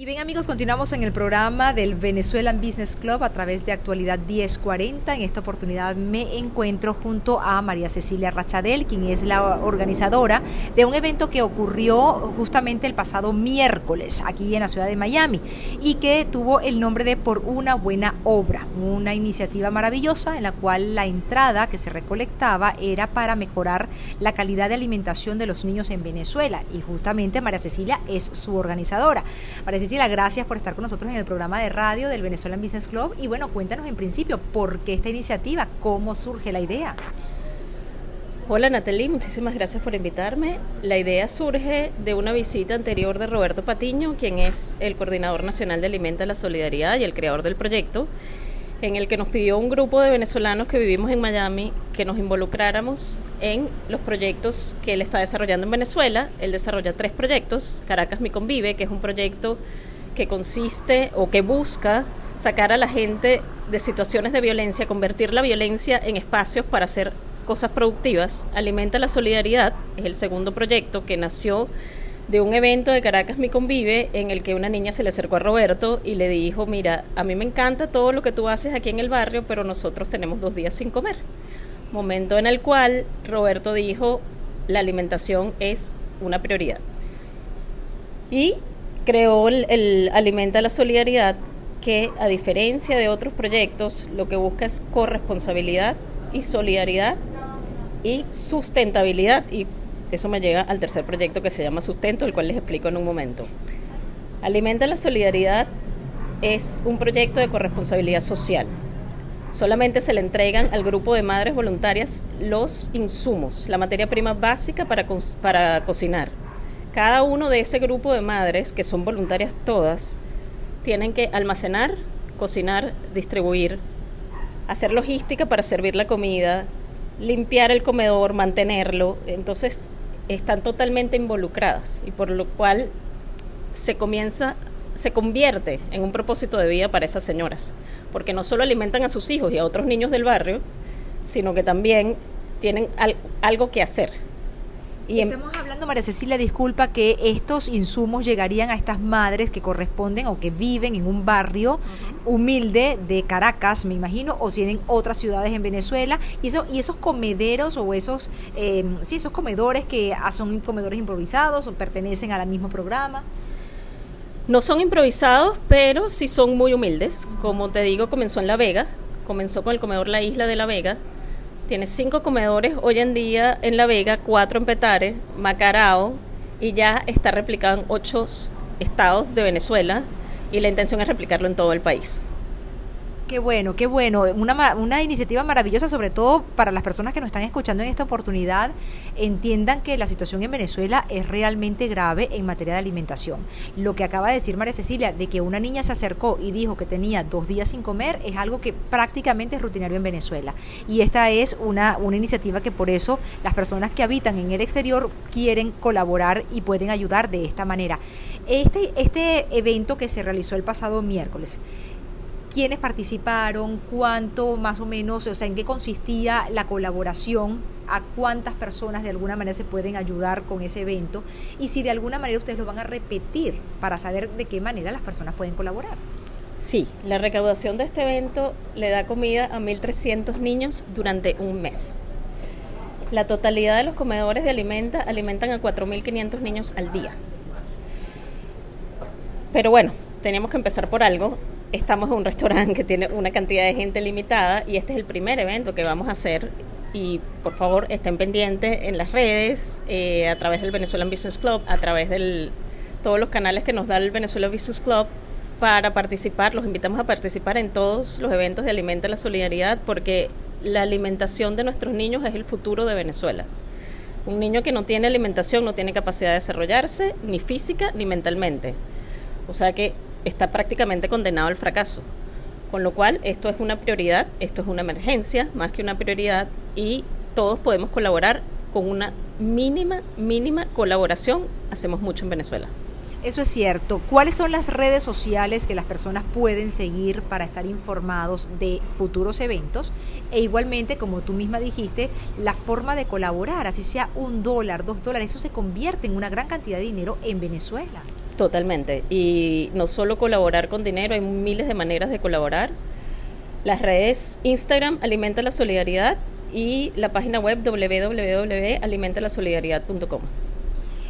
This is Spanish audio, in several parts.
Y bien amigos, continuamos en el programa del Venezuelan Business Club a través de Actualidad 1040. En esta oportunidad me encuentro junto a María Cecilia Rachadel, quien es la organizadora de un evento que ocurrió justamente el pasado miércoles aquí en la ciudad de Miami y que tuvo el nombre de Por una buena obra, una iniciativa maravillosa en la cual la entrada que se recolectaba era para mejorar la calidad de alimentación de los niños en Venezuela y justamente María Cecilia es su organizadora. María Cecilia, gracias por estar con nosotros en el programa de radio del Venezuelan Business Club. Y bueno, cuéntanos en principio, ¿por qué esta iniciativa? ¿Cómo surge la idea? Hola Natalie, muchísimas gracias por invitarme. La idea surge de una visita anterior de Roberto Patiño, quien es el coordinador nacional de Alimenta la Solidaridad y el creador del proyecto, en el que nos pidió un grupo de venezolanos que vivimos en Miami que nos involucráramos en los proyectos que él está desarrollando en Venezuela. Él desarrolla tres proyectos, Caracas Mi Convive, que es un proyecto que consiste o que busca sacar a la gente de situaciones de violencia, convertir la violencia en espacios para hacer cosas productivas. Alimenta la Solidaridad, es el segundo proyecto que nació de un evento de Caracas Mi Convive en el que una niña se le acercó a Roberto y le dijo, mira, a mí me encanta todo lo que tú haces aquí en el barrio, pero nosotros tenemos dos días sin comer. Momento en el cual Roberto dijo, la alimentación es una prioridad. Y creó el, Alimenta la Solidaridad, que a diferencia de otros proyectos, lo que busca es corresponsabilidad y solidaridad y sustentabilidad. Y eso me llega al tercer proyecto que se llama Sustento, el cual les explico en un momento. Alimenta la Solidaridad es un proyecto de corresponsabilidad social. Solamente se le entregan al grupo de madres voluntarias los insumos, la materia prima básica para, para cocinar. Cada uno de ese grupo de madres, que son voluntarias todas, tienen que almacenar, cocinar, distribuir, hacer logística para servir la comida, limpiar el comedor, mantenerlo. Entonces, están totalmente involucradas y por lo cual se comienza, se convierte en un propósito de vida para esas señoras, porque no solo alimentan a sus hijos y a otros niños del barrio, sino que también tienen algo que hacer. Y Estamos hablando, María Cecilia, disculpa, que estos insumos llegarían a estas madres que corresponden o que viven en un barrio humilde de Caracas, me imagino, o tienen otras ciudades en Venezuela. Y, eso, y esos comederos o esos, eh, sí, esos comedores que ah, son comedores improvisados o pertenecen al mismo programa. No son improvisados, pero sí son muy humildes. Como te digo, comenzó en La Vega, comenzó con el comedor La Isla de La Vega, tiene cinco comedores hoy en día en La Vega, cuatro en Petare, Macarao, y ya está replicado en ocho estados de Venezuela y la intención es replicarlo en todo el país. Qué bueno, qué bueno. Una, una iniciativa maravillosa, sobre todo para las personas que nos están escuchando en esta oportunidad, entiendan que la situación en Venezuela es realmente grave en materia de alimentación. Lo que acaba de decir María Cecilia, de que una niña se acercó y dijo que tenía dos días sin comer, es algo que prácticamente es rutinario en Venezuela. Y esta es una, una iniciativa que por eso las personas que habitan en el exterior quieren colaborar y pueden ayudar de esta manera. Este, este evento que se realizó el pasado miércoles, quiénes participaron, cuánto más o menos, o sea, en qué consistía la colaboración, a cuántas personas de alguna manera se pueden ayudar con ese evento y si de alguna manera ustedes lo van a repetir para saber de qué manera las personas pueden colaborar. Sí, la recaudación de este evento le da comida a 1.300 niños durante un mes. La totalidad de los comedores de alimenta alimentan a 4.500 niños al día. Pero bueno, teníamos que empezar por algo estamos en un restaurante que tiene una cantidad de gente limitada y este es el primer evento que vamos a hacer y por favor estén pendientes en las redes, eh, a través del Venezuelan Business Club, a través de todos los canales que nos da el Venezuela Business Club para participar, los invitamos a participar en todos los eventos de Alimenta la Solidaridad porque la alimentación de nuestros niños es el futuro de Venezuela. Un niño que no tiene alimentación no tiene capacidad de desarrollarse ni física ni mentalmente. O sea que está prácticamente condenado al fracaso. Con lo cual, esto es una prioridad, esto es una emergencia, más que una prioridad, y todos podemos colaborar con una mínima, mínima colaboración. Hacemos mucho en Venezuela. Eso es cierto. ¿Cuáles son las redes sociales que las personas pueden seguir para estar informados de futuros eventos? E igualmente, como tú misma dijiste, la forma de colaborar, así sea un dólar, dos dólares, eso se convierte en una gran cantidad de dinero en Venezuela. Totalmente. Y no solo colaborar con dinero, hay miles de maneras de colaborar. Las redes Instagram Alimenta la Solidaridad y la página web www.alimentalasolidariedad.com.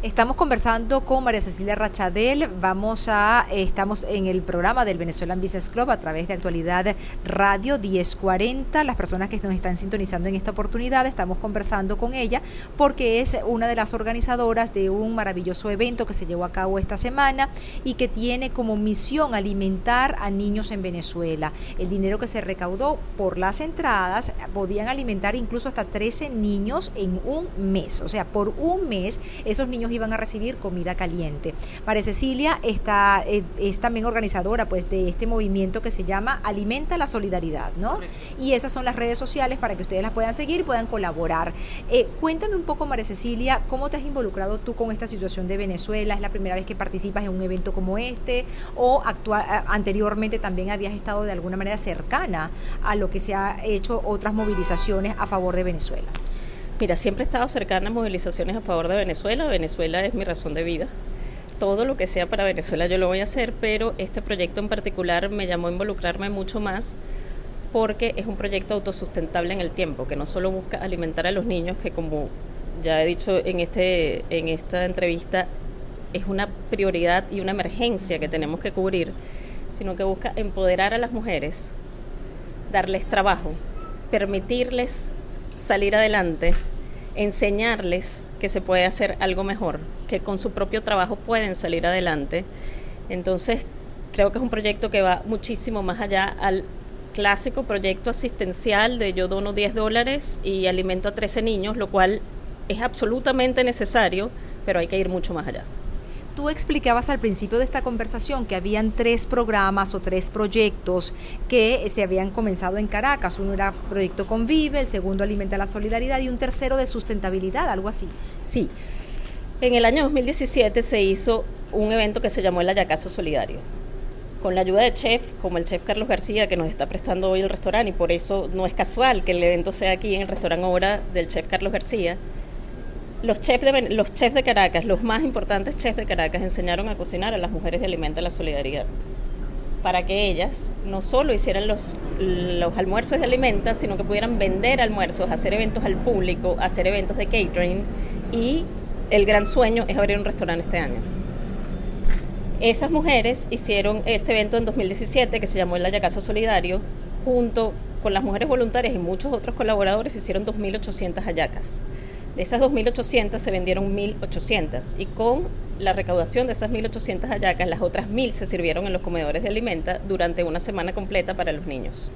Estamos conversando con María Cecilia Rachadel. Vamos a, estamos en el programa del Venezuelan Business Club a través de Actualidad Radio 1040. Las personas que nos están sintonizando en esta oportunidad, estamos conversando con ella porque es una de las organizadoras de un maravilloso evento que se llevó a cabo esta semana y que tiene como misión alimentar a niños en Venezuela. El dinero que se recaudó por las entradas podían alimentar incluso hasta 13 niños en un mes. O sea, por un mes esos niños iban a recibir comida caliente. María Cecilia está, eh, es también organizadora pues de este movimiento que se llama Alimenta la Solidaridad, ¿no? Y esas son las redes sociales para que ustedes las puedan seguir y puedan colaborar. Eh, cuéntame un poco, María Cecilia, ¿cómo te has involucrado tú con esta situación de Venezuela? ¿Es la primera vez que participas en un evento como este? ¿O anteriormente también habías estado de alguna manera cercana a lo que se ha hecho otras movilizaciones a favor de Venezuela? Mira, siempre he estado cercana a movilizaciones a favor de Venezuela. Venezuela es mi razón de vida. Todo lo que sea para Venezuela yo lo voy a hacer, pero este proyecto en particular me llamó a involucrarme mucho más porque es un proyecto autosustentable en el tiempo, que no solo busca alimentar a los niños, que como ya he dicho en, este, en esta entrevista, es una prioridad y una emergencia que tenemos que cubrir, sino que busca empoderar a las mujeres, darles trabajo, permitirles salir adelante, enseñarles que se puede hacer algo mejor, que con su propio trabajo pueden salir adelante. Entonces, creo que es un proyecto que va muchísimo más allá al clásico proyecto asistencial de yo dono 10 dólares y alimento a 13 niños, lo cual es absolutamente necesario, pero hay que ir mucho más allá. Tú explicabas al principio de esta conversación que habían tres programas o tres proyectos que se habían comenzado en Caracas. Uno era Proyecto Convive, el segundo Alimenta la Solidaridad y un tercero de sustentabilidad, algo así. Sí. En el año 2017 se hizo un evento que se llamó el Ayacazo Solidario con la ayuda de chef, como el chef Carlos García, que nos está prestando hoy el restaurante, y por eso no es casual que el evento sea aquí en el restaurante Obra del chef Carlos García, los chefs, de, los chefs de Caracas, los más importantes chefs de Caracas, enseñaron a cocinar a las mujeres de Alimenta la Solidaridad. Para que ellas no solo hicieran los, los almuerzos de Alimenta, sino que pudieran vender almuerzos, hacer eventos al público, hacer eventos de catering. Y el gran sueño es abrir un restaurante este año. Esas mujeres hicieron este evento en 2017 que se llamó el Ayacazo Solidario, junto con las mujeres voluntarias y muchos otros colaboradores hicieron 2.800 ayacas. De esas 2.800 se vendieron 1.800 y con la recaudación de esas 1.800 hallacas, las otras 1.000 se sirvieron en los comedores de alimenta durante una semana completa para los niños.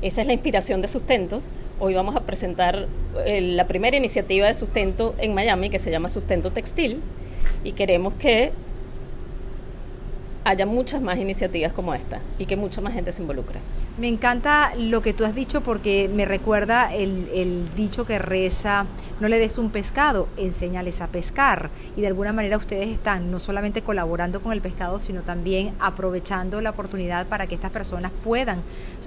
Esa es la inspiración de sustento. Hoy vamos a presentar eh, la primera iniciativa de sustento en Miami que se llama Sustento Textil y queremos que haya muchas más iniciativas como esta y que mucha más gente se involucre. Me encanta lo que tú has dicho porque me recuerda el, dicho que reza, no le des un pescado, enséñales a pescar. Y de alguna manera ustedes están no solamente colaborando con el pescado, sino también aprovechando la oportunidad para que estas personas puedan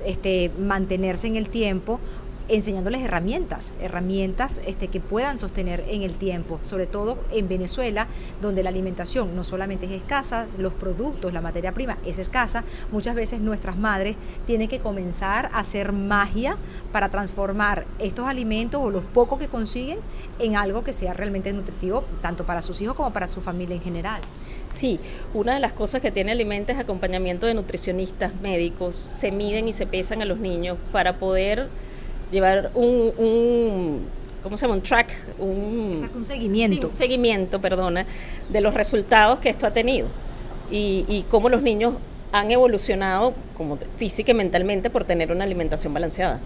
este, mantenerse en el tiempo enseñándoles herramientas, herramientas este, que puedan sostener en el tiempo, sobre todo en Venezuela, donde la alimentación no solamente es escasa, los productos, la materia prima es escasa, muchas veces nuestras madres tienen que comenzar a hacer magia para transformar estos alimentos o los pocos que consiguen en algo que sea realmente nutritivo, tanto para sus hijos como para su familia en general. Sí, una de las cosas que tiene Alimenta es acompañamiento de nutricionistas, médicos, se miden y se pesan a los niños para poder llevar un, un ¿cómo se llama? Un track, un, seguimiento. un seguimiento, perdona, de los resultados que esto ha tenido y, y cómo los niños han evolucionado como física y mentalmente por tener una alimentación balanceada.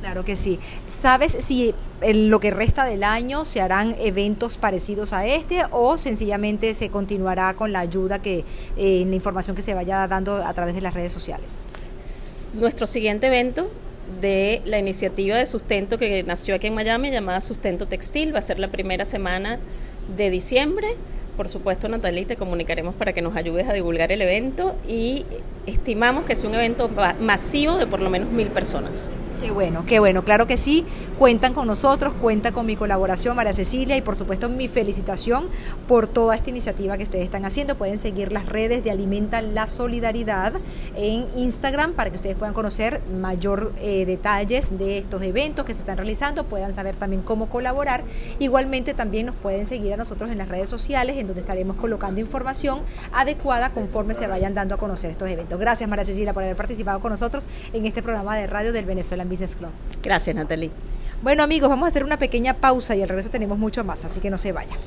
Claro que sí. ¿Sabes si en lo que resta del año se harán eventos parecidos a este o sencillamente se continuará con la ayuda que, eh, la información que se vaya dando a través de las redes sociales? Nuestro siguiente evento de la iniciativa de sustento que nació aquí en Miami llamada Sustento Textil. Va a ser la primera semana de diciembre. Por supuesto, Natalie, te comunicaremos para que nos ayudes a divulgar el evento y estimamos que es un evento masivo de por lo menos mil personas. Qué bueno, qué bueno, claro que sí. Cuentan con nosotros, cuentan con mi colaboración, María Cecilia, y por supuesto mi felicitación por toda esta iniciativa que ustedes están haciendo. Pueden seguir las redes de Alimenta la Solidaridad en Instagram para que ustedes puedan conocer mayor eh, detalles de estos eventos que se están realizando, puedan saber también cómo colaborar. Igualmente también nos pueden seguir a nosotros en las redes sociales, en donde estaremos colocando información adecuada conforme se vayan dando a conocer estos eventos. Gracias María Cecilia por haber participado con nosotros en este programa de radio del Venezuela Business Club. Gracias, Natalie. Bueno, amigos, vamos a hacer una pequeña pausa y al regreso tenemos mucho más, así que no se vayan.